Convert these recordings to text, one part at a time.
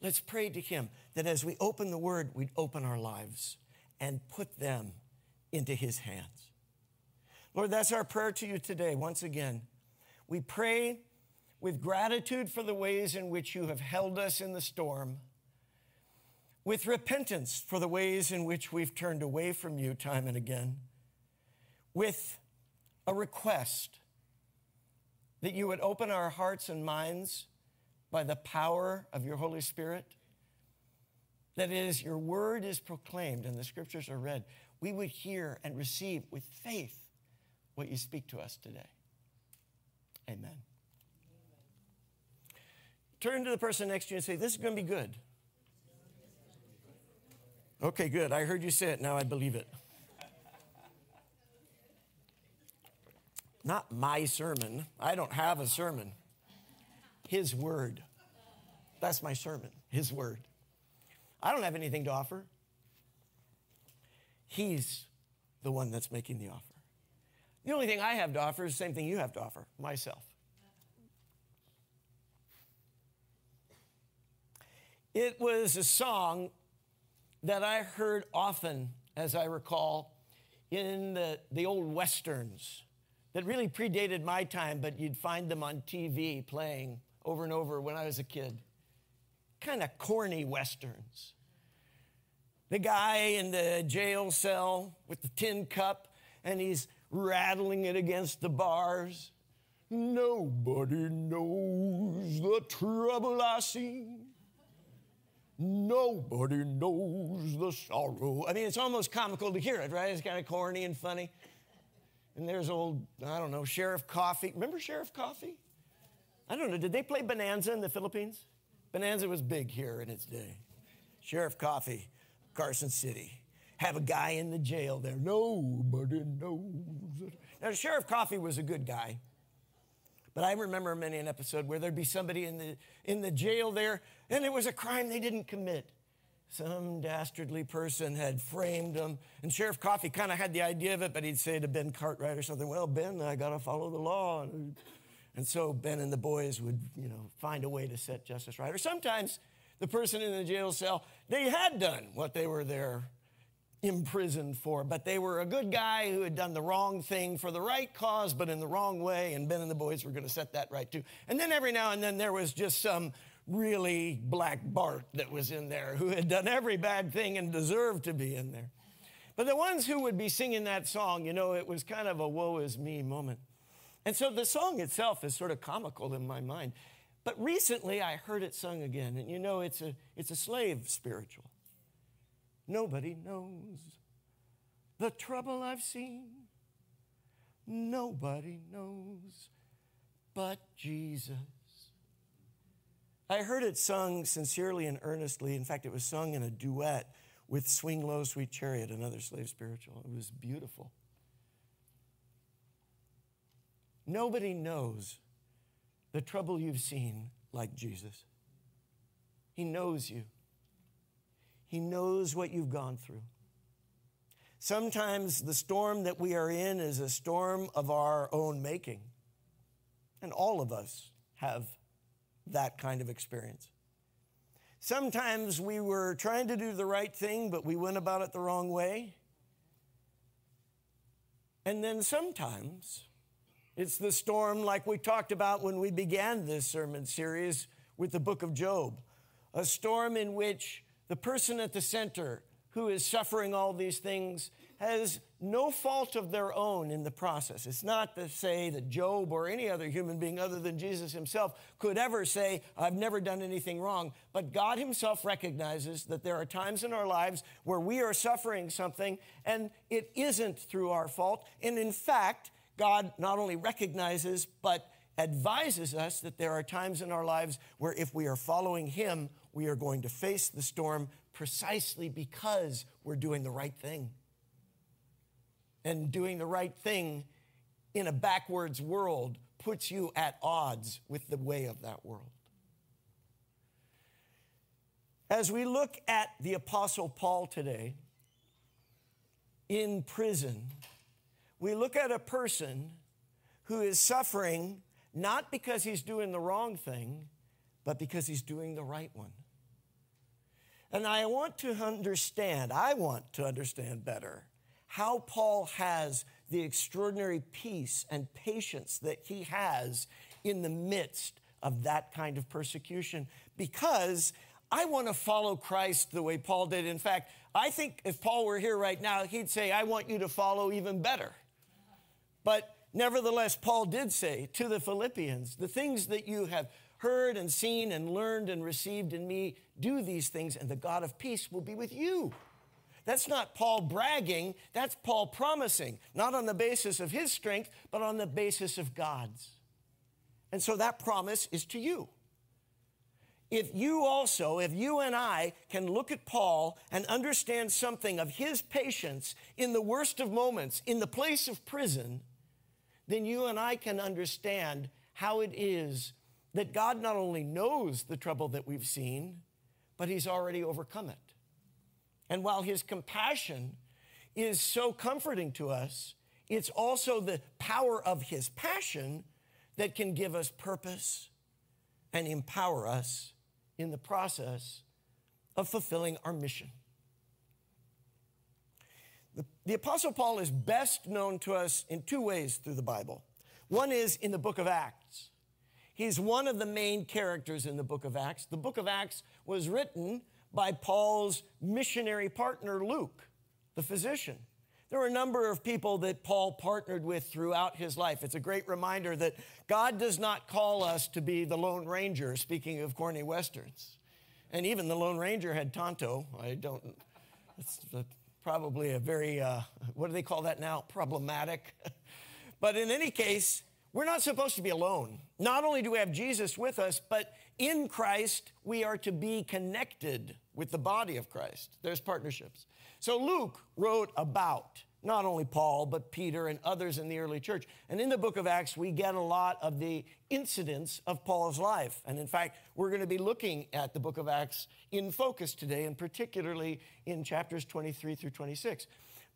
Let's pray to Him that as we open the Word, we'd open our lives and put them into His hands. Lord, that's our prayer to you today. Once again, we pray with gratitude for the ways in which you have held us in the storm, with repentance for the ways in which we've turned away from you time and again, with a request that you would open our hearts and minds by the power of your Holy Spirit. That is, your word is proclaimed and the scriptures are read. We would hear and receive with faith what you speak to us today. Amen. Turn to the person next to you and say, This is going to be good. Okay, good. I heard you say it. Now I believe it. Not my sermon. I don't have a sermon. His word. That's my sermon, His word. I don't have anything to offer. He's the one that's making the offer. The only thing I have to offer is the same thing you have to offer myself. It was a song that I heard often, as I recall, in the, the old westerns that really predated my time, but you'd find them on TV playing over and over when I was a kid. Kind of corny westerns. The guy in the jail cell with the tin cup, and he's rattling it against the bars. Nobody knows the trouble I see. Nobody knows the sorrow. I mean, it's almost comical to hear it, right? It's kind of corny and funny. And there's old, I don't know, Sheriff Coffee. Remember Sheriff Coffee? I don't know, did they play Bonanza in the Philippines? Bonanza was big here in its day. Sheriff Coffee, Carson City. Have a guy in the jail there. Nobody knows. Now, Sheriff Coffee was a good guy. But I remember many an episode where there'd be somebody in the, in the jail there, and it was a crime they didn't commit. Some dastardly person had framed them. And Sheriff Coffee kind of had the idea of it, but he'd say to Ben Cartwright or something, Well, Ben, I got to follow the law. And so Ben and the boys would, you know, find a way to set justice right. Or sometimes the person in the jail cell, they had done what they were there imprisoned for, but they were a good guy who had done the wrong thing for the right cause, but in the wrong way, and Ben and the boys were going to set that right too. And then every now and then there was just some really black Bart that was in there who had done every bad thing and deserved to be in there. But the ones who would be singing that song, you know, it was kind of a woe is me moment. And so the song itself is sort of comical in my mind. But recently I heard it sung again, and you know, it's a, it's a slave spiritual. Nobody knows the trouble I've seen. Nobody knows but Jesus. I heard it sung sincerely and earnestly. In fact, it was sung in a duet with Swing Low, Sweet Chariot, another slave spiritual. It was beautiful. Nobody knows the trouble you've seen like Jesus. He knows you, He knows what you've gone through. Sometimes the storm that we are in is a storm of our own making. And all of us have that kind of experience. Sometimes we were trying to do the right thing, but we went about it the wrong way. And then sometimes it's the storm like we talked about when we began this sermon series with the book of Job, a storm in which the person at the center who is suffering all these things has no fault of their own in the process. It's not to say that Job or any other human being other than Jesus himself could ever say, I've never done anything wrong. But God himself recognizes that there are times in our lives where we are suffering something and it isn't through our fault. And in fact, God not only recognizes, but advises us that there are times in our lives where if we are following Him, we are going to face the storm precisely because we're doing the right thing and doing the right thing in a backwards world puts you at odds with the way of that world. As we look at the Apostle Paul today in prison, we look at a person who is suffering not because he's doing the wrong thing, but because he's doing the right one. And I want to understand, I want to understand better how Paul has the extraordinary peace and patience that he has in the midst of that kind of persecution because I want to follow Christ the way Paul did. In fact, I think if Paul were here right now, he'd say, I want you to follow even better. But nevertheless, Paul did say to the Philippians, the things that you have heard and seen and learned and received in me, do these things, and the God of peace will be with you. That's not Paul bragging, that's Paul promising, not on the basis of his strength, but on the basis of God's. And so that promise is to you. If you also, if you and I can look at Paul and understand something of his patience in the worst of moments, in the place of prison, then you and I can understand how it is that God not only knows the trouble that we've seen, but He's already overcome it. And while His compassion is so comforting to us, it's also the power of His passion that can give us purpose and empower us in the process of fulfilling our mission. The, the, Apostle Paul is best known to us in two ways through the Bible. One is in the book of Acts. He's one of the main characters in the book of Acts. The book of Acts was written by Paul's missionary partner, Luke, the physician. There were a number of people that Paul partnered with throughout his life. It's a great reminder that God does not call us to be the Lone Ranger, speaking of corny westerns. And even the Lone Ranger had Tonto. I don't, it's probably a very, uh, what do they call that now? Problematic. but in any case, we're not supposed to be alone. Not only do we have Jesus with us, but in Christ, we are to be connected with the body of Christ. There's partnerships. So Luke wrote about not only Paul, but Peter and others in the early church. And in the book of Acts, we get a lot of the incidents of Paul's life. And in fact, we're going to be looking at the book of Acts in focus today, and particularly in chapters 23 through 26.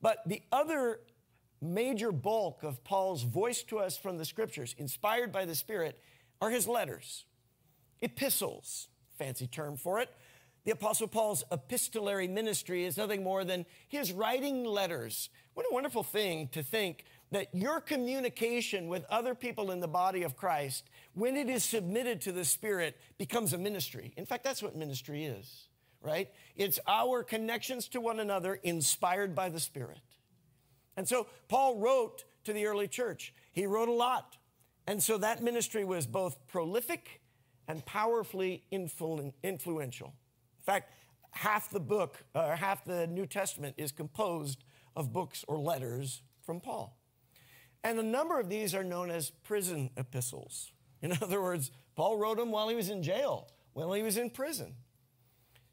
But the other major bulk of Paul's voice to us from the scriptures, inspired by the Spirit, are his letters, epistles, fancy term for it. The Apostle Paul's epistolary ministry is nothing more than his writing letters. What a wonderful thing to think that your communication with other people in the body of Christ, when it is submitted to the Spirit, becomes a ministry. In fact, that's what ministry is, right? It's our connections to one another inspired by the Spirit. And so Paul wrote to the early church. He wrote a lot. And so that ministry was both prolific and powerfully influ- influential. In fact, half the book, or uh, half the New Testament is composed of books or letters from Paul. And a number of these are known as prison epistles. In other words, Paul wrote them while he was in jail, while he was in prison.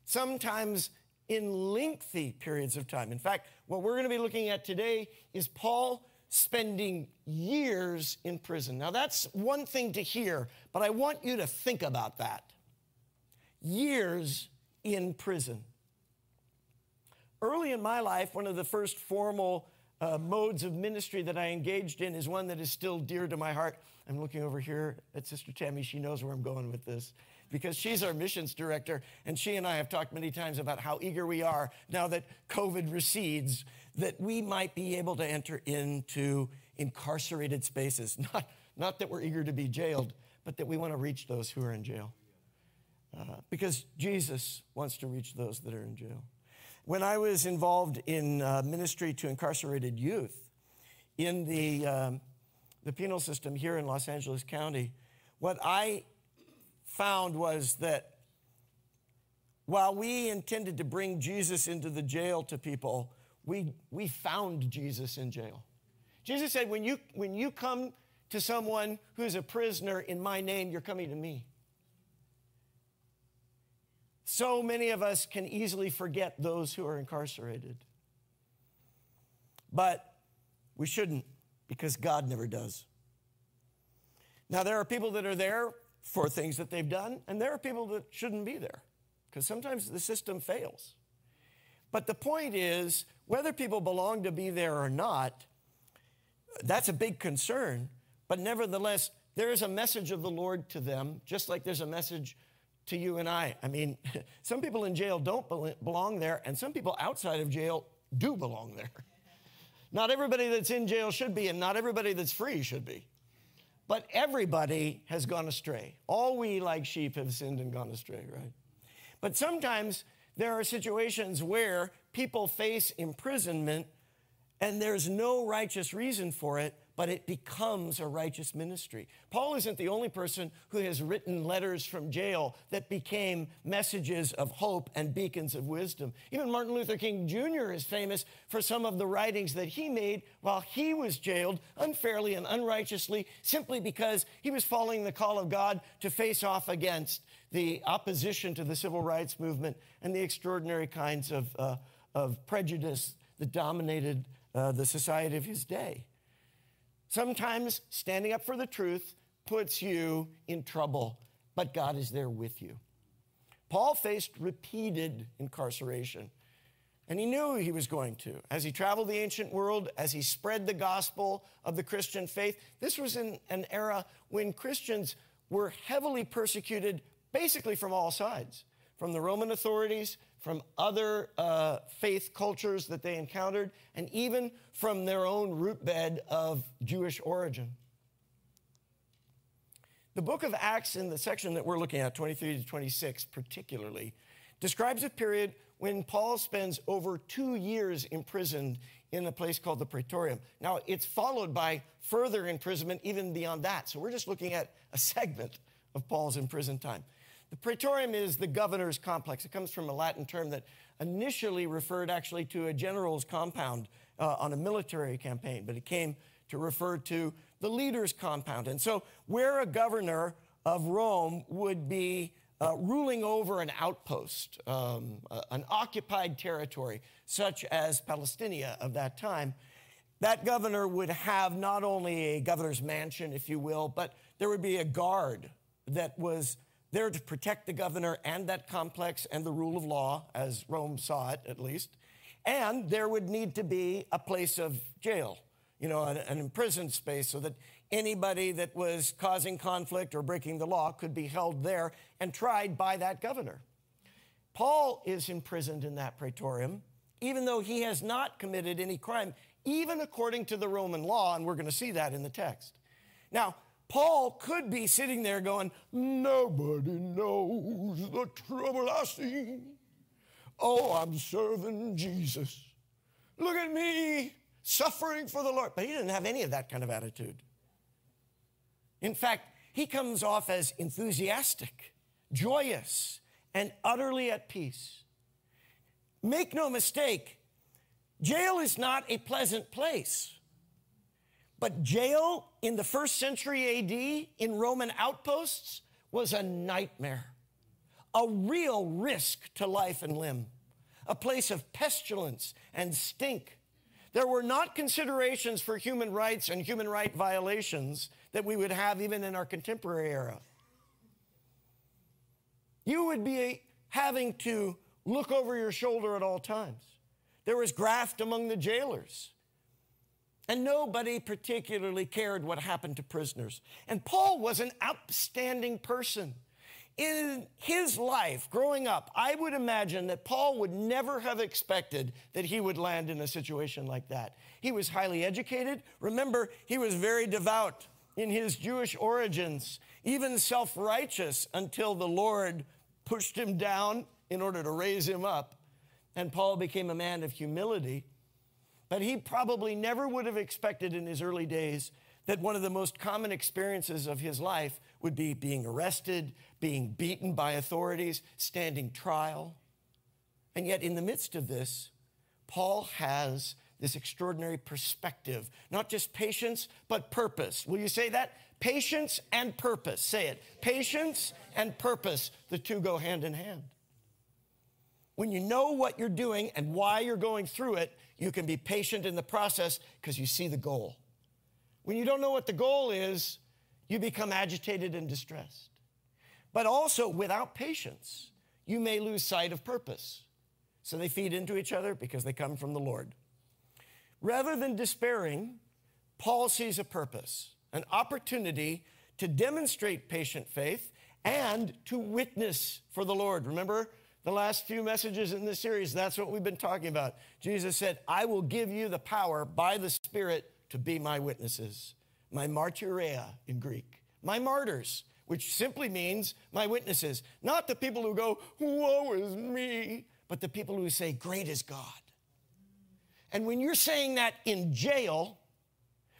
Sometimes in lengthy periods of time. In fact, what we're going to be looking at today is Paul spending years in prison. Now, that's one thing to hear, but I want you to think about that. Years in prison. Early in my life, one of the first formal uh, modes of ministry that I engaged in is one that is still dear to my heart. I'm looking over here at Sister Tammy. She knows where I'm going with this because she's our missions director, and she and I have talked many times about how eager we are now that COVID recedes that we might be able to enter into incarcerated spaces. Not, not that we're eager to be jailed, but that we want to reach those who are in jail. Uh, because Jesus wants to reach those that are in jail. When I was involved in uh, ministry to incarcerated youth in the, um, the penal system here in Los Angeles County, what I found was that while we intended to bring Jesus into the jail to people, we, we found Jesus in jail. Jesus said, when you, when you come to someone who's a prisoner in my name, you're coming to me. So many of us can easily forget those who are incarcerated. But we shouldn't because God never does. Now, there are people that are there for things that they've done, and there are people that shouldn't be there because sometimes the system fails. But the point is, whether people belong to be there or not, that's a big concern. But nevertheless, there is a message of the Lord to them, just like there's a message to you and I. I mean, some people in jail don't belong there, and some people outside of jail do belong there. Not everybody that's in jail should be, and not everybody that's free should be. But everybody has gone astray. All we, like sheep, have sinned and gone astray, right? But sometimes there are situations where people face imprisonment and there's no righteous reason for it, but it becomes a righteous ministry. Paul isn't the only person who has written letters from jail that became messages of hope and beacons of wisdom. Even Martin Luther King Jr. is famous for some of the writings that he made while he was jailed unfairly and unrighteously simply because he was following the call of God to face off against the opposition to the civil rights movement and the extraordinary kinds of, uh, of prejudice that dominated uh, the society of his day. Sometimes standing up for the truth puts you in trouble, but God is there with you. Paul faced repeated incarceration, and he knew he was going to. As he traveled the ancient world, as he spread the gospel of the Christian faith, this was in an era when Christians were heavily persecuted basically from all sides from the Roman authorities, from other uh, faith cultures that they encountered, and even from their own root bed of Jewish origin. The book of Acts, in the section that we're looking at, 23 to 26 particularly, describes a period when Paul spends over two years imprisoned in a place called the Praetorium. Now, it's followed by further imprisonment even beyond that. So we're just looking at a segment of Paul's imprisoned time. The praetorium is the governor's complex. It comes from a Latin term that initially referred actually to a general's compound uh, on a military campaign, but it came to refer to the leader's compound. And so, where a governor of Rome would be uh, ruling over an outpost, um, uh, an occupied territory, such as Palestinia of that time, that governor would have not only a governor's mansion, if you will, but there would be a guard that was there to protect the governor and that complex and the rule of law, as Rome saw it at least. And there would need to be a place of jail, you know, an, an imprisoned space so that anybody that was causing conflict or breaking the law could be held there and tried by that governor. Paul is imprisoned in that praetorium, even though he has not committed any crime, even according to the Roman law, and we're going to see that in the text. Now, Paul could be sitting there going, Nobody knows the trouble I see. Oh, I'm serving Jesus. Look at me suffering for the Lord. But he didn't have any of that kind of attitude. In fact, he comes off as enthusiastic, joyous, and utterly at peace. Make no mistake, jail is not a pleasant place. But jail in the first century AD in Roman outposts was a nightmare, a real risk to life and limb, a place of pestilence and stink. There were not considerations for human rights and human right violations that we would have even in our contemporary era. You would be having to look over your shoulder at all times. There was graft among the jailers. And nobody particularly cared what happened to prisoners. And Paul was an outstanding person. In his life growing up, I would imagine that Paul would never have expected that he would land in a situation like that. He was highly educated. Remember, he was very devout in his Jewish origins, even self righteous until the Lord pushed him down in order to raise him up. And Paul became a man of humility. But he probably never would have expected in his early days that one of the most common experiences of his life would be being arrested, being beaten by authorities, standing trial. And yet, in the midst of this, Paul has this extraordinary perspective, not just patience, but purpose. Will you say that? Patience and purpose. Say it. Patience and purpose, the two go hand in hand. When you know what you're doing and why you're going through it, you can be patient in the process because you see the goal. When you don't know what the goal is, you become agitated and distressed. But also, without patience, you may lose sight of purpose. So they feed into each other because they come from the Lord. Rather than despairing, Paul sees a purpose, an opportunity to demonstrate patient faith and to witness for the Lord. Remember the last few messages in this series? That's what we've been talking about. Jesus said, I will give you the power by the Spirit to be my witnesses, my martyria in Greek, my martyrs, which simply means my witnesses. Not the people who go, woe is me, but the people who say, great is God. And when you're saying that in jail,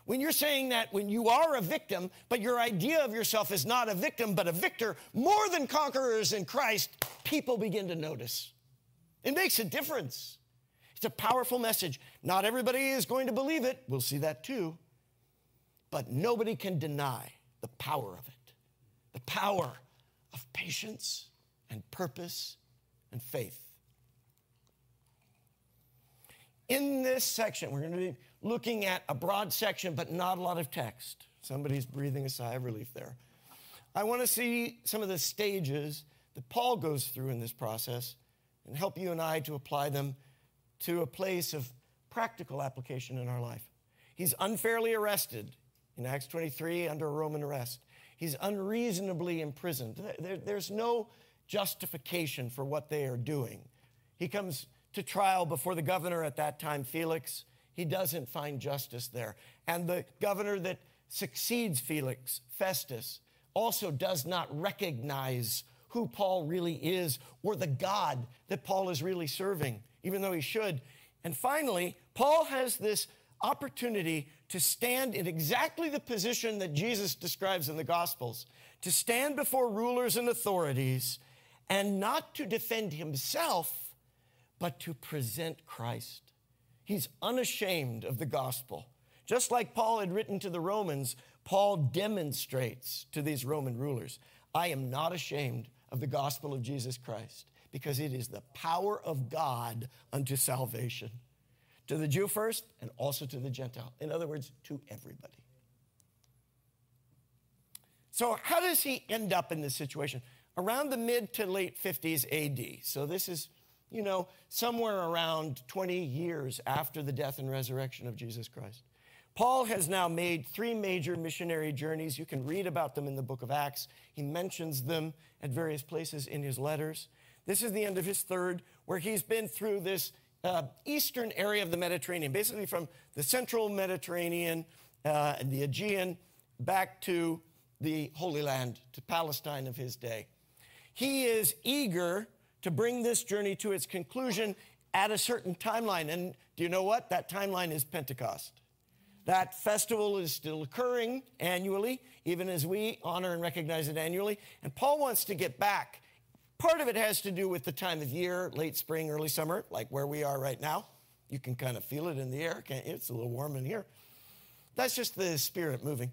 when you're saying that when you are a victim, but your idea of yourself is not a victim, but a victor, more than conquerors in Christ, people begin to notice. It makes a difference. It's a powerful message. Not everybody is going to believe it. We'll see that too. But nobody can deny the power of it the power of patience and purpose and faith. In this section, we're going to be looking at a broad section, but not a lot of text. Somebody's breathing a sigh of relief there. I want to see some of the stages that Paul goes through in this process and help you and I to apply them to a place of practical application in our life. He's unfairly arrested in Acts 23 under a Roman arrest. He's unreasonably imprisoned. There, there's no justification for what they are doing. He comes to trial before the governor at that time, Felix. He doesn't find justice there. And the governor that succeeds Felix, Festus, also does not recognize who Paul really is or the God that Paul is really serving, even though he should. And finally, Paul has this opportunity to stand in exactly the position that Jesus describes in the Gospels to stand before rulers and authorities and not to defend himself, but to present Christ. He's unashamed of the gospel. Just like Paul had written to the Romans, Paul demonstrates to these Roman rulers I am not ashamed of the gospel of Jesus Christ because it is the power of God unto salvation to the Jew first and also to the Gentile. In other words, to everybody. So, how does he end up in this situation? Around the mid to late 50s AD. So, this is you know, somewhere around 20 years after the death and resurrection of Jesus Christ. Paul has now made three major missionary journeys. You can read about them in the book of Acts. He mentions them at various places in his letters. This is the end of his third, where he's been through this uh, eastern area of the Mediterranean, basically from the central Mediterranean uh, and the Aegean back to the Holy Land, to Palestine of his day. He is eager to bring this journey to its conclusion at a certain timeline. And do you know what? That timeline is Pentecost. That festival is still occurring annually, even as we honor and recognize it annually. And Paul wants to get back. Part of it has to do with the time of year, late spring, early summer, like where we are right now. You can kind of feel it in the air. It's a little warm in here. That's just the spirit moving.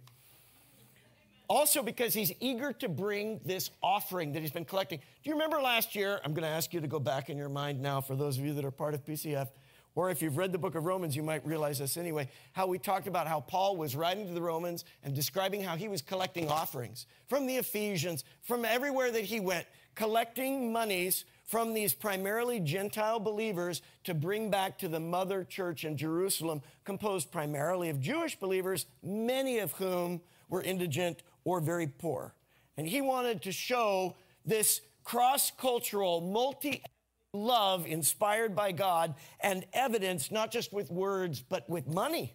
Also, because he's eager to bring this offering that he's been collecting. Do you remember last year? I'm going to ask you to go back in your mind now for those of you that are part of PCF. Or if you've read the book of Romans, you might realize this anyway. How we talked about how Paul was writing to the Romans and describing how he was collecting offerings from the Ephesians, from everywhere that he went, collecting monies from these primarily Gentile believers to bring back to the mother church in Jerusalem, composed primarily of Jewish believers, many of whom were indigent or very poor. And he wanted to show this cross cultural, multi love inspired by God and evidence, not just with words, but with money.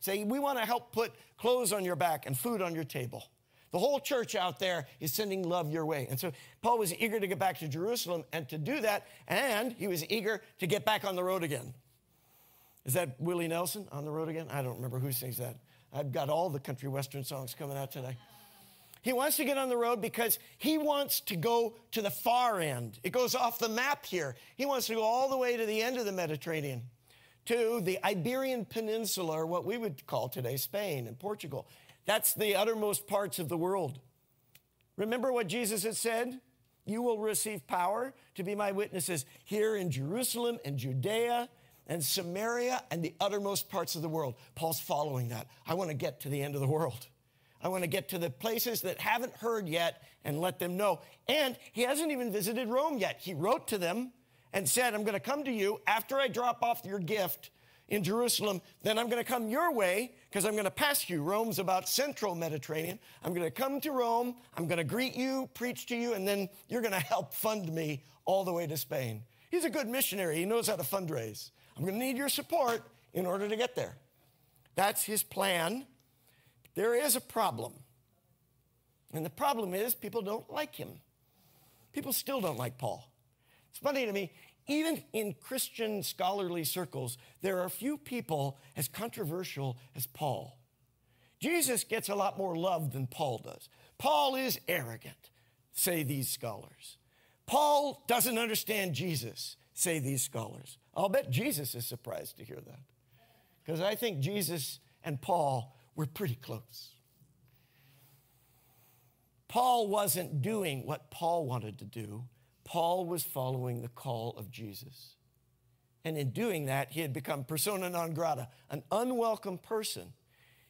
Say, we want to help put clothes on your back and food on your table. The whole church out there is sending love your way. And so Paul was eager to get back to Jerusalem and to do that, and he was eager to get back on the road again. Is that Willie Nelson on the road again? I don't remember who sings that. I've got all the country western songs coming out today. He wants to get on the road because he wants to go to the far end. It goes off the map here. He wants to go all the way to the end of the Mediterranean, to the Iberian Peninsula, or what we would call today Spain and Portugal. That's the uttermost parts of the world. Remember what Jesus had said? You will receive power to be my witnesses here in Jerusalem and Judea and Samaria and the uttermost parts of the world. Paul's following that. I want to get to the end of the world. I want to get to the places that haven't heard yet and let them know. And he hasn't even visited Rome yet. He wrote to them and said, I'm going to come to you after I drop off your gift in Jerusalem, then I'm going to come your way because I'm going to pass you. Rome's about central Mediterranean. I'm going to come to Rome. I'm going to greet you, preach to you, and then you're going to help fund me all the way to Spain. He's a good missionary. He knows how to fundraise. I'm going to need your support in order to get there. That's his plan. There is a problem. And the problem is people don't like him. People still don't like Paul. It's funny to me, even in Christian scholarly circles, there are few people as controversial as Paul. Jesus gets a lot more love than Paul does. Paul is arrogant, say these scholars. Paul doesn't understand Jesus, say these scholars. I'll bet Jesus is surprised to hear that. Because I think Jesus and Paul were pretty close. Paul wasn't doing what Paul wanted to do. Paul was following the call of Jesus. And in doing that, he had become persona non grata, an unwelcome person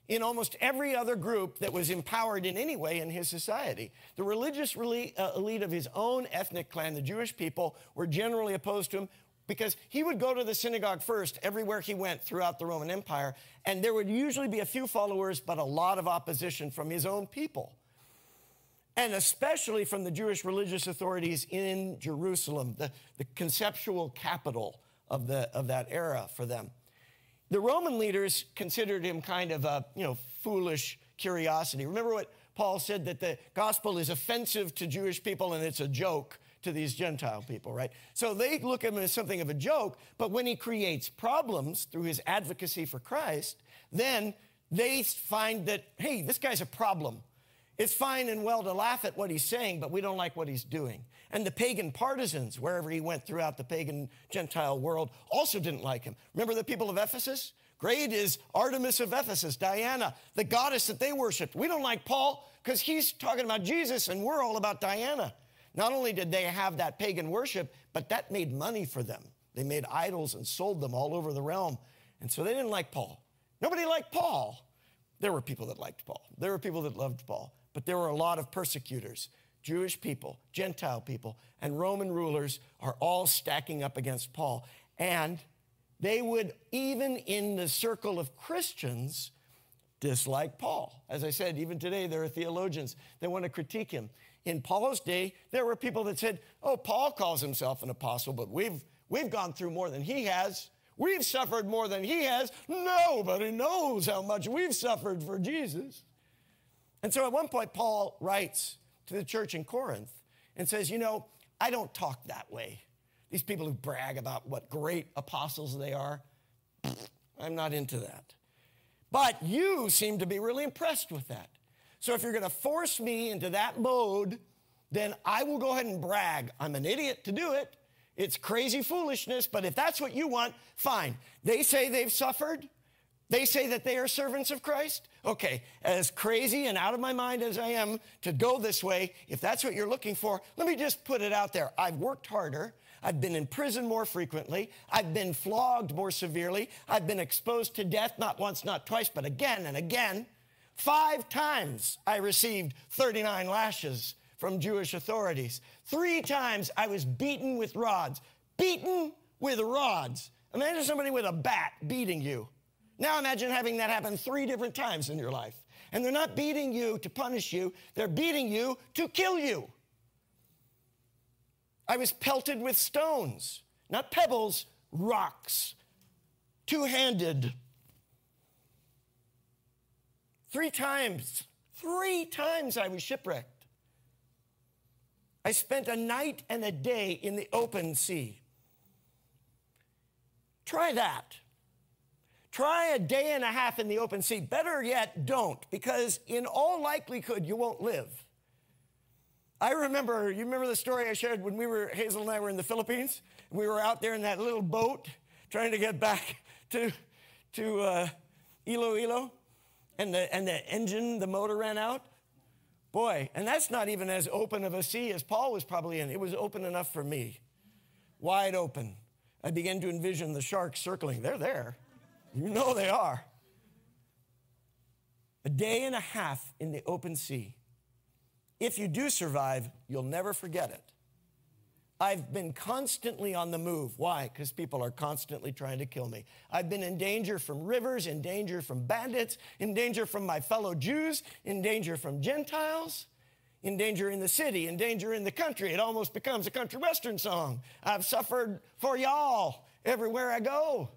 in almost every other group that was empowered in any way in his society. The religious uh, elite of his own ethnic clan, the Jewish people, were generally opposed to him because he would go to the synagogue first everywhere he went throughout the Roman Empire, and there would usually be a few followers, but a lot of opposition from his own people and especially from the Jewish religious authorities in Jerusalem, the, the conceptual capital of, the, of that era for them. The Roman leaders considered him kind of a you know, foolish curiosity. Remember what Paul said that the gospel is offensive to Jewish people and it's a joke to these Gentile people, right? So they look at him as something of a joke, but when he creates problems through his advocacy for Christ, then they find that, hey, this guy's a problem. It's fine and well to laugh at what he's saying, but we don't like what he's doing. And the pagan partisans, wherever he went throughout the pagan Gentile world, also didn't like him. Remember the people of Ephesus? Great is Artemis of Ephesus, Diana, the goddess that they worshiped. We don't like Paul because he's talking about Jesus and we're all about Diana. Not only did they have that pagan worship, but that made money for them. They made idols and sold them all over the realm. And so they didn't like Paul. Nobody liked Paul. There were people that liked Paul. There were people that loved Paul. But there were a lot of persecutors. Jewish people, Gentile people, and Roman rulers are all stacking up against Paul. And they would, even in the circle of Christians, dislike Paul. As I said, even today, there are theologians that want to critique him. In Paul's day, there were people that said, Oh, Paul calls himself an apostle, but we've, we've gone through more than he has. We've suffered more than he has. Nobody knows how much we've suffered for Jesus. And so at one point, Paul writes to the church in Corinth and says, You know, I don't talk that way. These people who brag about what great apostles they are, I'm not into that. But you seem to be really impressed with that. So if you're going to force me into that mode, then I will go ahead and brag. I'm an idiot to do it. It's crazy foolishness, but if that's what you want, fine. They say they've suffered. They say that they are servants of Christ. Okay, as crazy and out of my mind as I am to go this way, if that's what you're looking for, let me just put it out there. I've worked harder. I've been in prison more frequently. I've been flogged more severely. I've been exposed to death not once, not twice, but again and again. Five times I received 39 lashes from Jewish authorities. Three times I was beaten with rods. Beaten with rods. Imagine somebody with a bat beating you. Now imagine having that happen three different times in your life. And they're not beating you to punish you, they're beating you to kill you. I was pelted with stones, not pebbles, rocks, two handed. Three times, three times I was shipwrecked. I spent a night and a day in the open sea. Try that. Try a day and a half in the open sea. Better yet, don't, because in all likelihood, you won't live. I remember, you remember the story I shared when we were, Hazel and I were in the Philippines? We were out there in that little boat trying to get back to, to uh, Iloilo, and the, and the engine, the motor ran out. Boy, and that's not even as open of a sea as Paul was probably in. It was open enough for me, wide open. I began to envision the sharks circling. They're there. You know they are. A day and a half in the open sea. If you do survive, you'll never forget it. I've been constantly on the move. Why? Because people are constantly trying to kill me. I've been in danger from rivers, in danger from bandits, in danger from my fellow Jews, in danger from Gentiles, in danger in the city, in danger in the country. It almost becomes a country western song. I've suffered for y'all everywhere I go.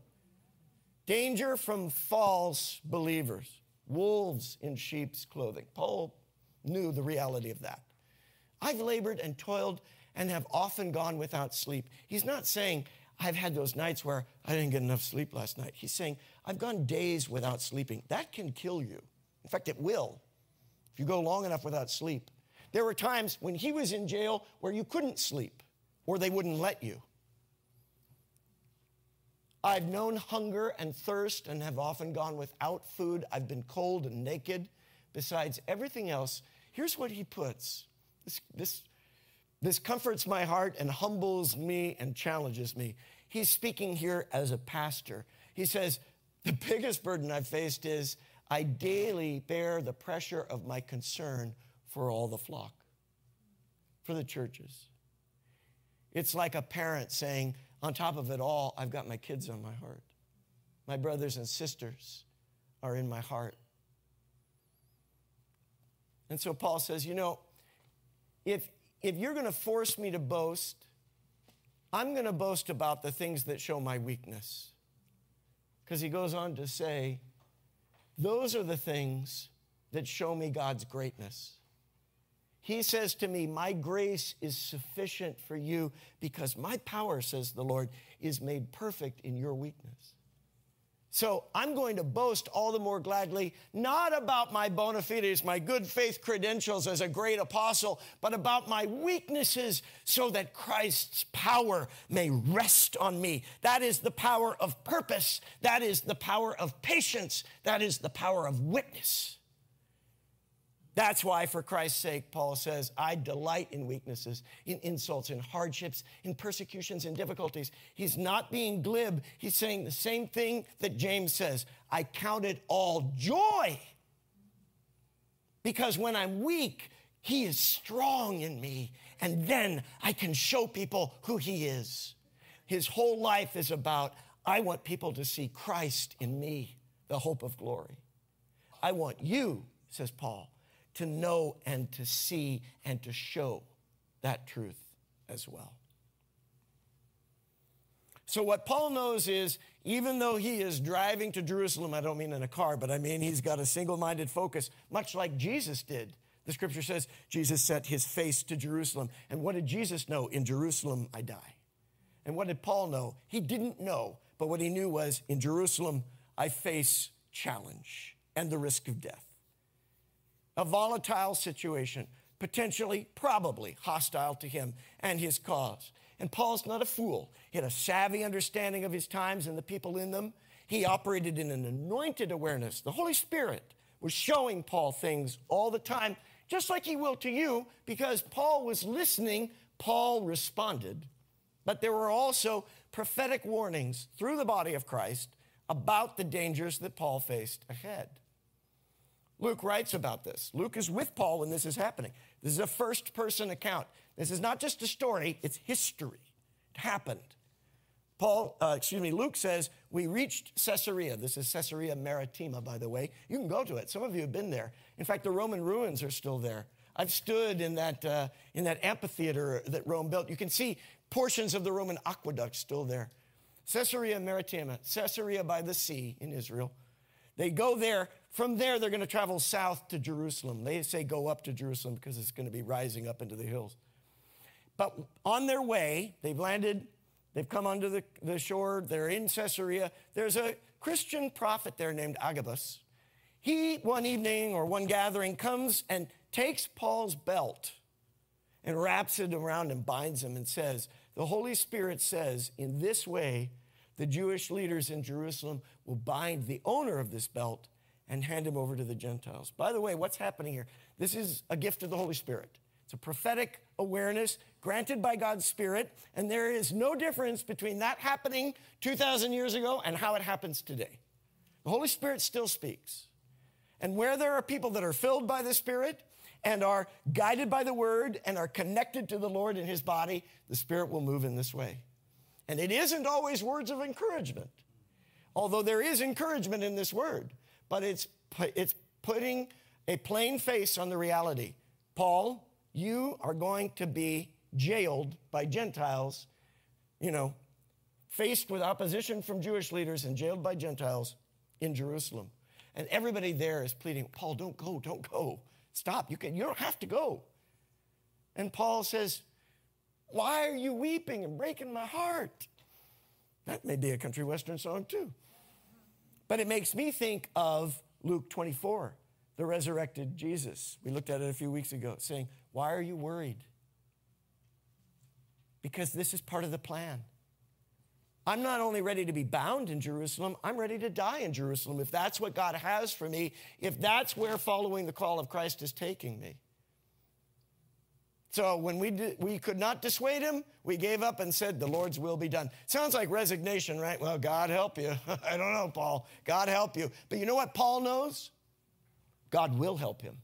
Danger from false believers, wolves in sheep's clothing. Paul knew the reality of that. I've labored and toiled and have often gone without sleep. He's not saying, I've had those nights where I didn't get enough sleep last night. He's saying, I've gone days without sleeping. That can kill you. In fact, it will if you go long enough without sleep. There were times when he was in jail where you couldn't sleep or they wouldn't let you. I've known hunger and thirst and have often gone without food. I've been cold and naked. Besides everything else, here's what he puts. This, this this comforts my heart and humbles me and challenges me. He's speaking here as a pastor. He says, The biggest burden I've faced is I daily bear the pressure of my concern for all the flock, for the churches. It's like a parent saying, On top of it all, I've got my kids on my heart. My brothers and sisters are in my heart. And so Paul says, You know, if, if you're going to force me to boast, I'm going to boast about the things that show my weakness. Because he goes on to say, those are the things that show me God's greatness. He says to me, My grace is sufficient for you because my power, says the Lord, is made perfect in your weakness. So I'm going to boast all the more gladly, not about my bona fides, my good faith credentials as a great apostle, but about my weaknesses so that Christ's power may rest on me. That is the power of purpose. That is the power of patience. That is the power of witness. That's why, for Christ's sake, Paul says, I delight in weaknesses, in insults, in hardships, in persecutions, in difficulties. He's not being glib. He's saying the same thing that James says I count it all joy. Because when I'm weak, he is strong in me. And then I can show people who he is. His whole life is about, I want people to see Christ in me, the hope of glory. I want you, says Paul to know and to see and to show that truth as well. So, what Paul knows is even though he is driving to Jerusalem, I don't mean in a car, but I mean he's got a single minded focus, much like Jesus did. The scripture says Jesus set his face to Jerusalem. And what did Jesus know? In Jerusalem, I die. And what did Paul know? He didn't know, but what he knew was in Jerusalem, I face challenge and the risk of death a volatile situation, potentially, probably hostile to him and his cause. And Paul's not a fool. He had a savvy understanding of his times and the people in them. He operated in an anointed awareness. The Holy Spirit was showing Paul things all the time, just like he will to you, because Paul was listening, Paul responded. But there were also prophetic warnings through the body of Christ about the dangers that Paul faced ahead. Luke writes about this. Luke is with Paul when this is happening. This is a first person account. This is not just a story, it's history. It happened. Paul, uh, excuse me, Luke says, we reached Caesarea. This is Caesarea Maritima, by the way. You can go to it. Some of you have been there. In fact, the Roman ruins are still there. I've stood in that, uh, in that amphitheater that Rome built. You can see portions of the Roman aqueduct still there. Caesarea Maritima, Caesarea by the sea in Israel. They go there from there, they're going to travel south to Jerusalem. They say go up to Jerusalem because it's going to be rising up into the hills. But on their way, they've landed, they've come onto the, the shore, they're in Caesarea. There's a Christian prophet there named Agabus. He, one evening or one gathering, comes and takes Paul's belt and wraps it around and binds him and says, The Holy Spirit says, in this way, the Jewish leaders in Jerusalem will bind the owner of this belt and hand him over to the Gentiles. By the way, what's happening here? This is a gift of the Holy Spirit. It's a prophetic awareness granted by God's Spirit, and there is no difference between that happening 2,000 years ago and how it happens today. The Holy Spirit still speaks. And where there are people that are filled by the Spirit and are guided by the word and are connected to the Lord in his body, the Spirit will move in this way. And it isn't always words of encouragement, although there is encouragement in this word, but it's, it's putting a plain face on the reality. Paul, you are going to be jailed by Gentiles, you know, faced with opposition from Jewish leaders and jailed by Gentiles in Jerusalem. And everybody there is pleading, Paul, don't go, don't go. Stop. You, can, you don't have to go. And Paul says, Why are you weeping and breaking my heart? That may be a country western song too. But it makes me think of Luke 24, the resurrected Jesus. We looked at it a few weeks ago, saying, Why are you worried? Because this is part of the plan. I'm not only ready to be bound in Jerusalem, I'm ready to die in Jerusalem if that's what God has for me, if that's where following the call of Christ is taking me. So when we, did, we could not dissuade him, we gave up and said, The Lord's will be done. Sounds like resignation, right? Well, God help you. I don't know, Paul. God help you. But you know what Paul knows? God will help him.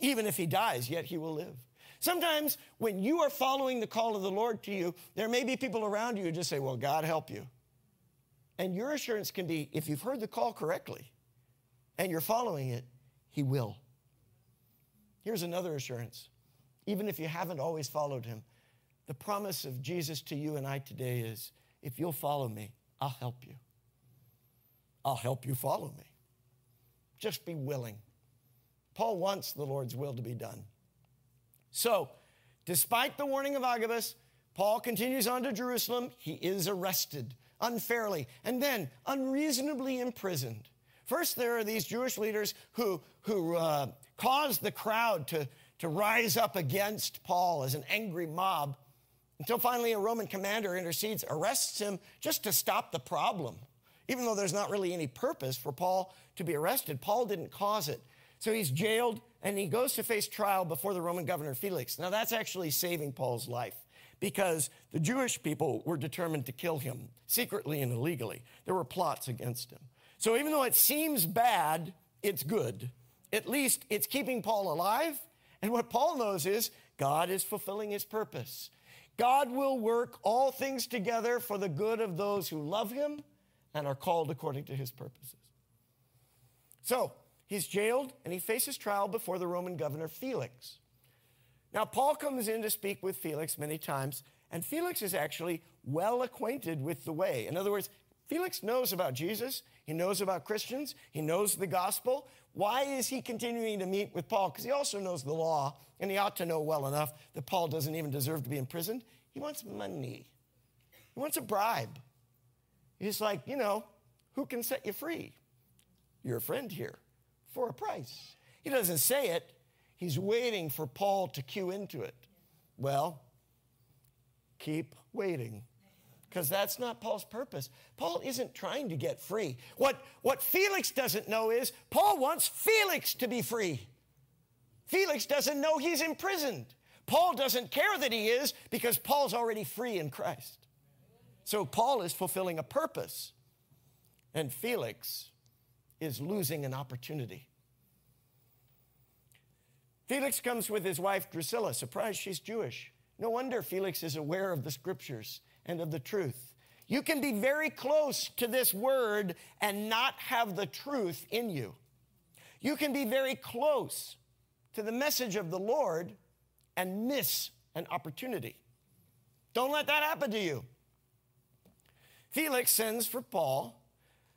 Even if he dies, yet he will live. Sometimes when you are following the call of the Lord to you, there may be people around you who just say, Well, God help you. And your assurance can be if you've heard the call correctly and you're following it, He will. Here's another assurance. Even if you haven't always followed Him, the promise of Jesus to you and I today is if you'll follow me, I'll help you. I'll help you follow me. Just be willing. Paul wants the Lord's will to be done. So, despite the warning of Agabus, Paul continues on to Jerusalem. He is arrested unfairly and then unreasonably imprisoned. First, there are these Jewish leaders who, who uh, caused the crowd to, to rise up against Paul as an angry mob until finally a Roman commander intercedes, arrests him just to stop the problem. Even though there's not really any purpose for Paul to be arrested, Paul didn't cause it. So he's jailed and he goes to face trial before the Roman governor Felix. Now, that's actually saving Paul's life because the Jewish people were determined to kill him secretly and illegally. There were plots against him. So, even though it seems bad, it's good. At least it's keeping Paul alive. And what Paul knows is God is fulfilling his purpose. God will work all things together for the good of those who love him and are called according to his purposes. So, He's jailed and he faces trial before the Roman governor Felix. Now, Paul comes in to speak with Felix many times, and Felix is actually well acquainted with the way. In other words, Felix knows about Jesus, he knows about Christians, he knows the gospel. Why is he continuing to meet with Paul? Because he also knows the law, and he ought to know well enough that Paul doesn't even deserve to be imprisoned. He wants money, he wants a bribe. He's like, you know, who can set you free? You're friend here for a price. He doesn't say it, he's waiting for Paul to cue into it. Well, keep waiting. Because that's not Paul's purpose. Paul isn't trying to get free. What, what Felix doesn't know is Paul wants Felix to be free. Felix doesn't know he's imprisoned. Paul doesn't care that he is because Paul's already free in Christ. So Paul is fulfilling a purpose, and Felix is losing an opportunity. Felix comes with his wife Drusilla. Surprise, she's Jewish. No wonder Felix is aware of the scriptures and of the truth. You can be very close to this word and not have the truth in you. You can be very close to the message of the Lord and miss an opportunity. Don't let that happen to you. Felix sends for Paul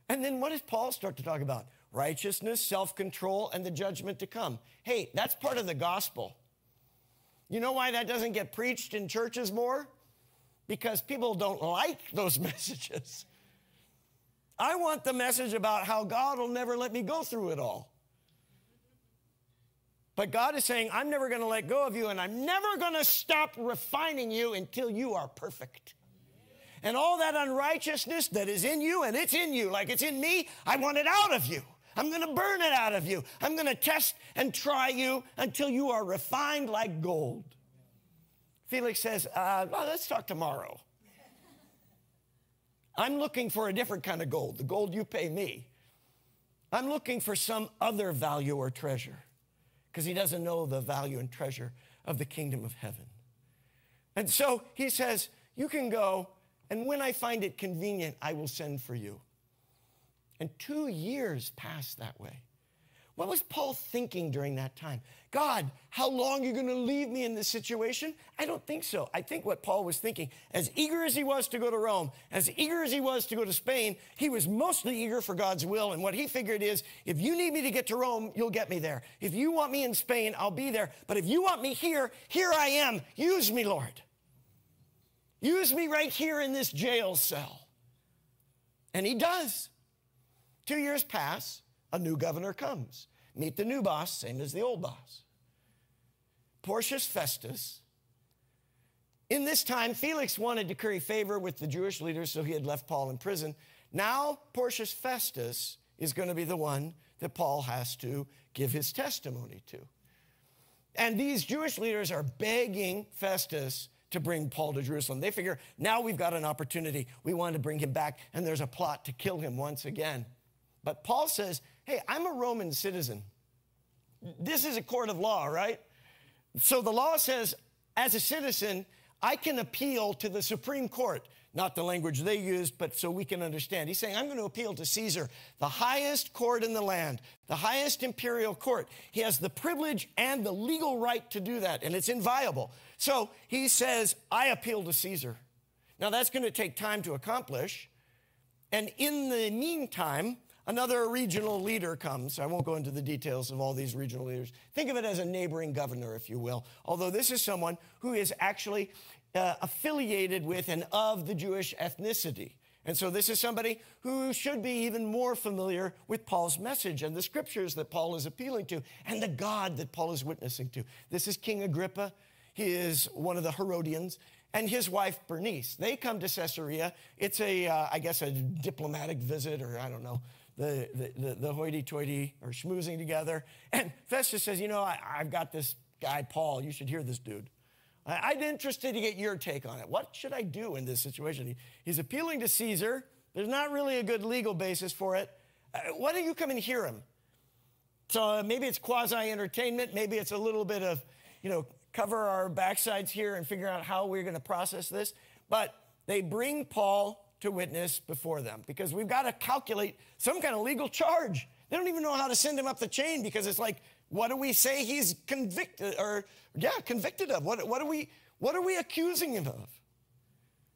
and then what does Paul start to talk about? Righteousness, self control, and the judgment to come. Hey, that's part of the gospel. You know why that doesn't get preached in churches more? Because people don't like those messages. I want the message about how God will never let me go through it all. But God is saying, I'm never going to let go of you, and I'm never going to stop refining you until you are perfect. And all that unrighteousness that is in you, and it's in you like it's in me, I want it out of you. I'm going to burn it out of you. I'm going to test and try you until you are refined like gold. Felix says, uh, well, let's talk tomorrow. I'm looking for a different kind of gold, the gold you pay me. I'm looking for some other value or treasure. because he doesn't know the value and treasure of the kingdom of heaven. And so he says, You can go, and when I find it convenient, I will send for you. And two years passed that way. What was Paul thinking during that time? God, how long are you going to leave me in this situation? I don't think so. I think what Paul was thinking, as eager as he was to go to Rome, as eager as he was to go to Spain, he was mostly eager for God's will. And what he figured is if you need me to get to Rome, you'll get me there. If you want me in Spain, I'll be there. But if you want me here, here I am. Use me, Lord. Use me right here in this jail cell. And he does. Two years pass a new governor comes. Meet the new boss, same as the old boss. Porcius Festus. In this time, Felix wanted to curry favor with the Jewish leaders, so he had left Paul in prison. Now, Porcius Festus is going to be the one that Paul has to give his testimony to. And these Jewish leaders are begging Festus to bring Paul to Jerusalem. They figure now we've got an opportunity. We want to bring him back, and there's a plot to kill him once again. But Paul says, hey, I'm a Roman citizen. This is a court of law, right? So the law says, as a citizen, I can appeal to the Supreme Court, not the language they used, but so we can understand. He's saying, I'm going to appeal to Caesar, the highest court in the land, the highest imperial court. He has the privilege and the legal right to do that, and it's inviolable. So he says, I appeal to Caesar. Now that's going to take time to accomplish. And in the meantime, Another regional leader comes. I won't go into the details of all these regional leaders. Think of it as a neighboring governor, if you will. Although this is someone who is actually uh, affiliated with and of the Jewish ethnicity. And so this is somebody who should be even more familiar with Paul's message and the scriptures that Paul is appealing to and the God that Paul is witnessing to. This is King Agrippa. He is one of the Herodians and his wife Bernice. They come to Caesarea. It's a, uh, I guess, a diplomatic visit, or I don't know, the, the, the, the hoity-toity are schmoozing together. And Festus says, you know, I, have got this guy, Paul. You should hear this dude. I, would be interested to get your take on it. What should I do in this situation? He, he's appealing to Caesar. There's not really a good legal basis for it. Uh, why don't you come and hear him? So uh, maybe it's quasi-entertainment. Maybe it's a little bit of, you know, cover our backsides here and figure out how we're going to process this. But they bring Paul to witness before them because we've got to calculate some kind of legal charge. They don't even know how to send him up the chain because it's like, what do we say he's convicted or yeah, convicted of? What, what are we what are we accusing him of?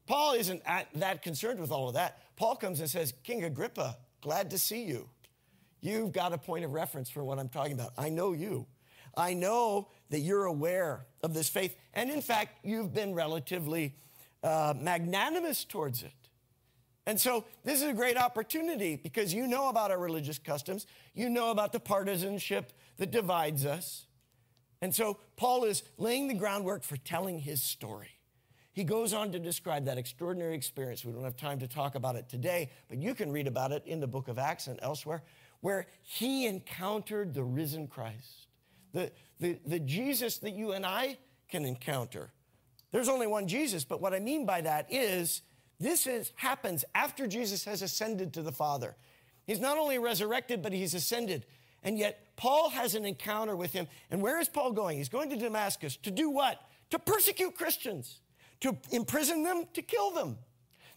Paul isn't that concerned with all of that. Paul comes and says, King Agrippa, glad to see you. You've got a point of reference for what I'm talking about. I know you. I know that you're aware of this faith. And in fact, you've been relatively uh, magnanimous towards it. And so this is a great opportunity because you know about our religious customs, you know about the partisanship that divides us. And so Paul is laying the groundwork for telling his story. He goes on to describe that extraordinary experience. We don't have time to talk about it today, but you can read about it in the book of Acts and elsewhere, where he encountered the risen Christ, the, the, the Jesus that you and I can encounter. There's only one Jesus, but what I mean by that is this is, happens after Jesus has ascended to the Father. He's not only resurrected, but he's ascended. And yet, Paul has an encounter with him. And where is Paul going? He's going to Damascus to do what? To persecute Christians, to imprison them, to kill them.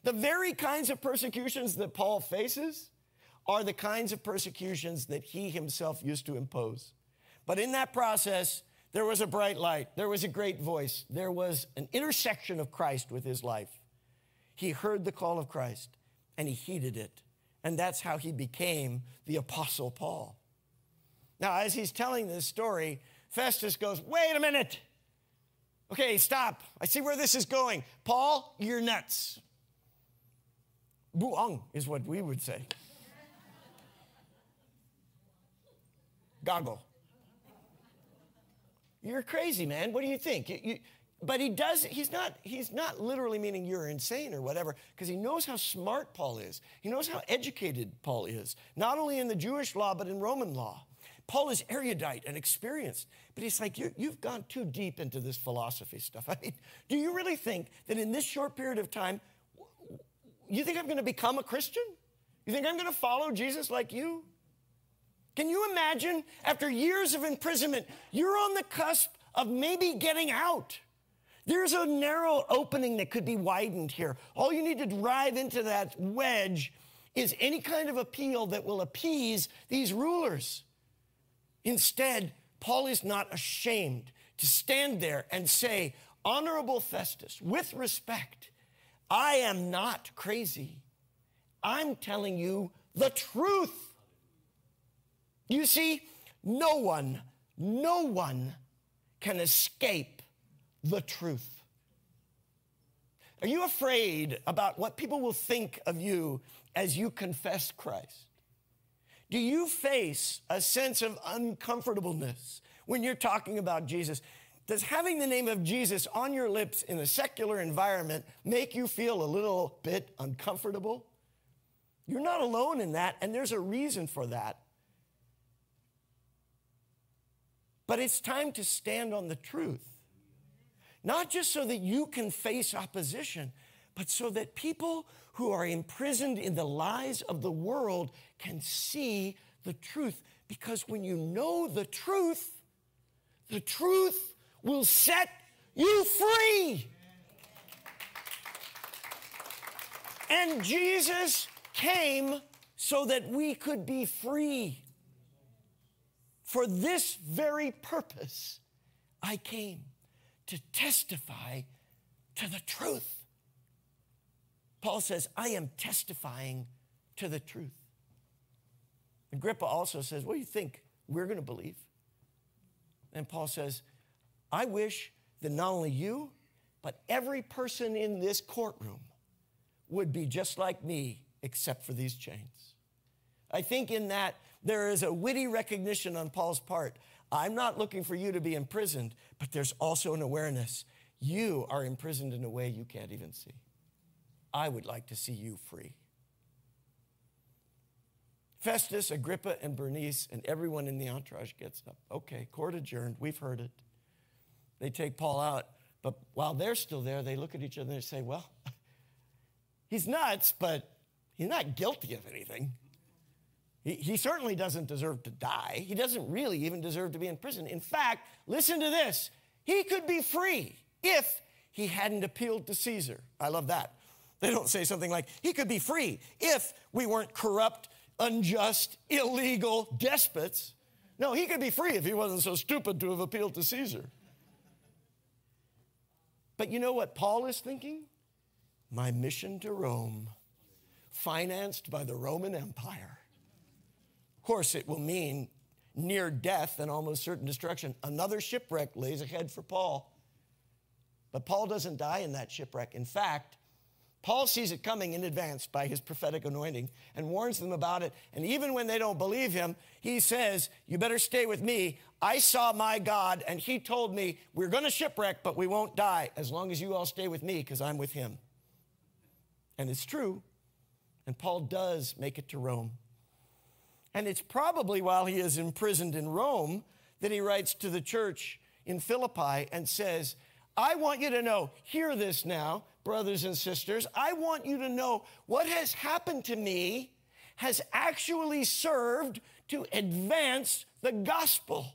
The very kinds of persecutions that Paul faces are the kinds of persecutions that he himself used to impose. But in that process, there was a bright light, there was a great voice, there was an intersection of Christ with his life. He heard the call of Christ and he heeded it. And that's how he became the Apostle Paul. Now, as he's telling this story, Festus goes, Wait a minute. Okay, stop. I see where this is going. Paul, you're nuts. Buong is what we would say. Goggle. You're crazy, man. What do you think? You, you, but he does he's not he's not literally meaning you're insane or whatever because he knows how smart paul is. He knows how educated paul is not only in the jewish law but in roman law. Paul is erudite and experienced but he's like you, have gone too deep into this philosophy stuff. I mean do you really think that in this short period of time you think i'm going to become a christian? You think i'm going to follow jesus like you? Can you imagine after years of imprisonment, you're on the cusp of maybe getting out? There's a narrow opening that could be widened here. All you need to drive into that wedge is any kind of appeal that will appease these rulers. Instead, Paul is not ashamed to stand there and say, Honorable Festus, with respect, I am not crazy. I'm telling you the truth. You see, no one, no one can escape the truth. Are you afraid about what people will think of you as you confess Christ? Do you face a sense of uncomfortableness when you're talking about Jesus? Does having the name of Jesus on your lips in a secular environment make you feel a little bit uncomfortable? You're not alone in that, and there's a reason for that. But it's time to stand on the truth. Not just so that you can face opposition, but so that people who are imprisoned in the lies of the world can see the truth. Because when you know the truth, the truth will set you free. And Jesus came so that we could be free. For this very purpose, I came to testify to the truth. Paul says, I am testifying to the truth. Agrippa also says, What do you think we're going to believe? And Paul says, I wish that not only you, but every person in this courtroom would be just like me, except for these chains. I think in that there is a witty recognition on Paul's part. I'm not looking for you to be imprisoned, but there's also an awareness you are imprisoned in a way you can't even see. I would like to see you free. Festus, Agrippa, and Bernice, and everyone in the entourage gets up. Okay, court adjourned. We've heard it. They take Paul out, but while they're still there, they look at each other and they say, Well, he's nuts, but he's not guilty of anything. He, he certainly doesn't deserve to die. He doesn't really even deserve to be in prison. In fact, listen to this he could be free if he hadn't appealed to Caesar. I love that. They don't say something like, he could be free if we weren't corrupt, unjust, illegal despots. No, he could be free if he wasn't so stupid to have appealed to Caesar. But you know what Paul is thinking? My mission to Rome, financed by the Roman Empire. Of course, it will mean near death and almost certain destruction. Another shipwreck lays ahead for Paul. But Paul doesn't die in that shipwreck. In fact, Paul sees it coming in advance by his prophetic anointing and warns them about it. And even when they don't believe him, he says, You better stay with me. I saw my God, and he told me, We're going to shipwreck, but we won't die as long as you all stay with me because I'm with him. And it's true. And Paul does make it to Rome. And it's probably while he is imprisoned in Rome that he writes to the church in Philippi and says, I want you to know, hear this now brothers and sisters, I want you to know what has happened to me has actually served to advance the gospel.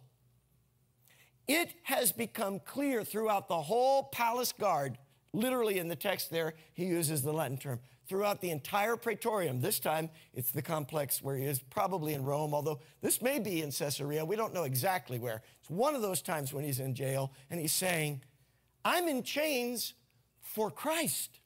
It has become clear throughout the whole palace guard. Literally, in the text there, he uses the Latin term. Throughout the entire praetorium. This time, it's the complex where he is, probably in Rome, although this may be in Caesarea. We don't know exactly where. It's one of those times when he's in jail and he's saying, I'm in chains for Christ.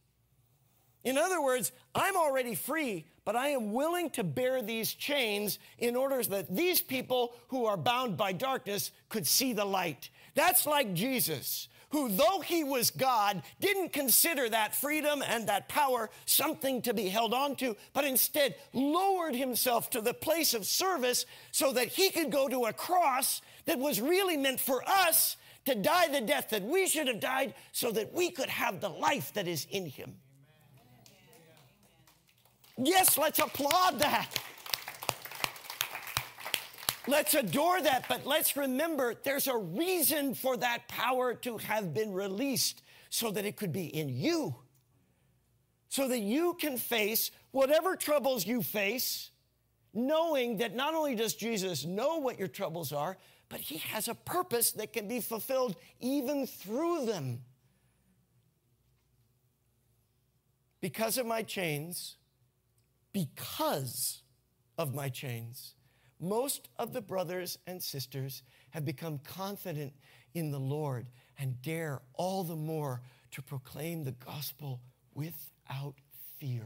In other words, I'm already free, but I am willing to bear these chains in order that these people who are bound by darkness could see the light. That's like Jesus, who, though he was God, didn't consider that freedom and that power something to be held on to, but instead lowered himself to the place of service so that he could go to a cross that was really meant for us to die the death that we should have died so that we could have the life that is in him. Yes, let's applaud that. Let's adore that, but let's remember there's a reason for that power to have been released so that it could be in you. So that you can face whatever troubles you face knowing that not only does Jesus know what your troubles are, but he has a purpose that can be fulfilled even through them. Because of my chains, because of my chains, most of the brothers and sisters have become confident in the Lord and dare all the more to proclaim the gospel without fear.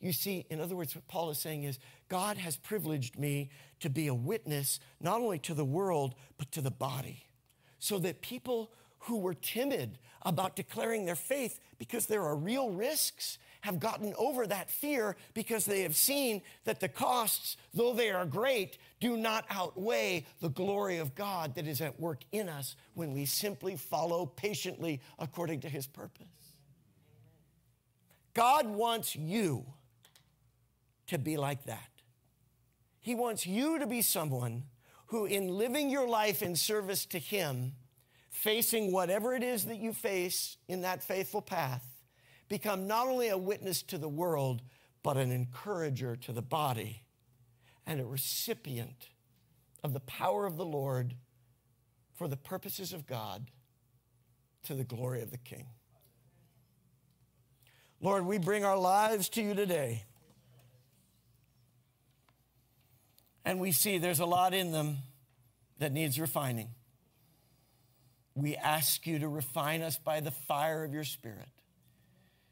You see, in other words, what Paul is saying is God has privileged me to be a witness not only to the world, but to the body. So that people who were timid about declaring their faith because there are real risks have gotten over that fear because they have seen that the costs, though they are great, do not outweigh the glory of God that is at work in us when we simply follow patiently according to his purpose. God wants you to be like that. He wants you to be someone who, in living your life in service to Him, facing whatever it is that you face in that faithful path, become not only a witness to the world, but an encourager to the body and a recipient of the power of the Lord for the purposes of God to the glory of the King. Lord, we bring our lives to you today. And we see there's a lot in them that needs refining. We ask you to refine us by the fire of your Spirit.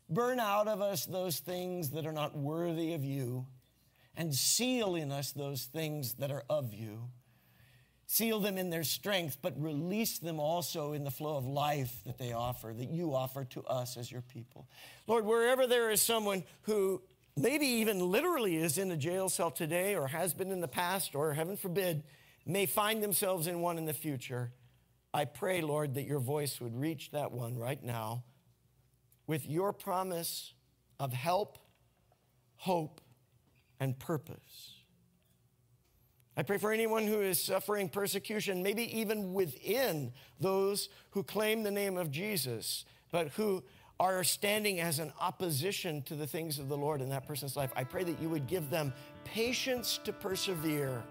Burn out of us those things that are not worthy of you, and seal in us those things that are of you. Seal them in their strength, but release them also in the flow of life that they offer, that you offer to us as your people. Lord, wherever there is someone who maybe even literally is in a jail cell today or has been in the past or heaven forbid may find themselves in one in the future i pray lord that your voice would reach that one right now with your promise of help hope and purpose. I pray for anyone who is suffering persecution maybe even within those who claim the name of jesus but who are standing as an opposition to the things of the Lord in that person's life, I pray that you would give them patience to persevere,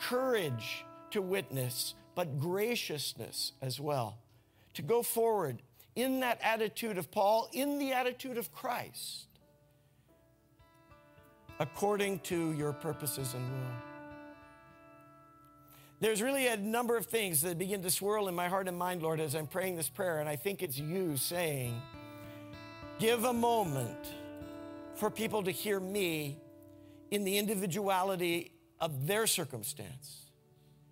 courage to witness, but graciousness as well, to go forward in that attitude of Paul, in the attitude of Christ, according to your purposes and will. There's really a number of things that begin to swirl in my heart and mind, Lord, as I'm praying this prayer, and I think it's you saying, Give a moment for people to hear me in the individuality of their circumstance.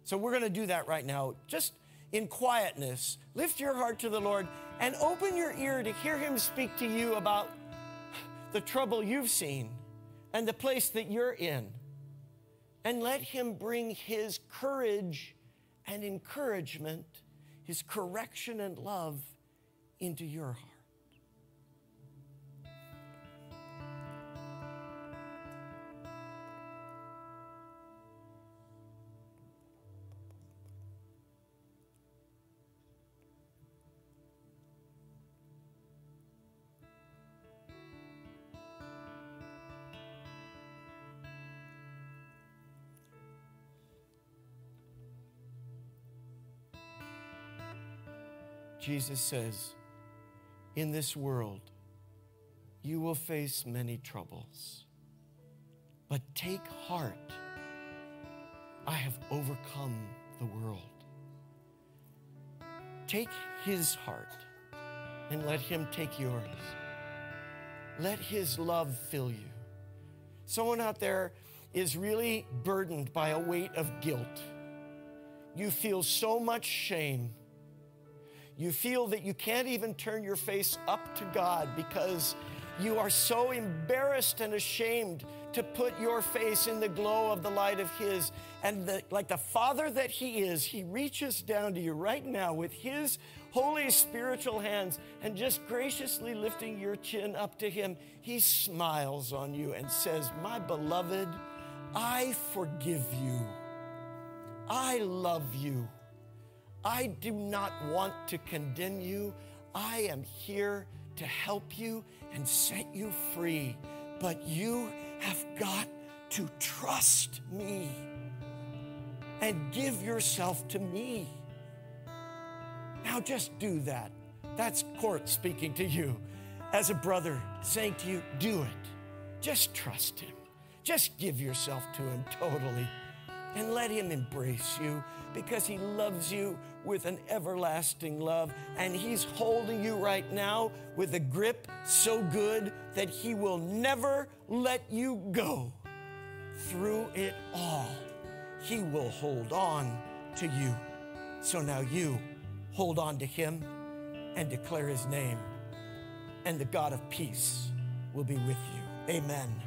So we're going to do that right now. Just in quietness, lift your heart to the Lord and open your ear to hear Him speak to you about the trouble you've seen and the place that you're in. And let Him bring His courage and encouragement, His correction and love into your heart. Jesus says, In this world, you will face many troubles, but take heart. I have overcome the world. Take his heart and let him take yours. Let his love fill you. Someone out there is really burdened by a weight of guilt. You feel so much shame you feel that you can't even turn your face up to God because you are so embarrassed and ashamed to put your face in the glow of the light of His. And the, like the Father that He is, He reaches down to you right now with His holy spiritual hands and just graciously lifting your chin up to Him. He smiles on you and says, My beloved, I forgive you. I love you. I do not want to condemn you. I am here to help you and set you free. But you have got to trust me and give yourself to me. Now just do that. That's court speaking to you. As a brother saying to you, do it. Just trust him. Just give yourself to him totally and let him embrace you because he loves you with an everlasting love and he's holding you right now with a grip so good that he will never let you go. Through it all, he will hold on to you. So now you hold on to him and declare his name, and the God of peace will be with you. Amen.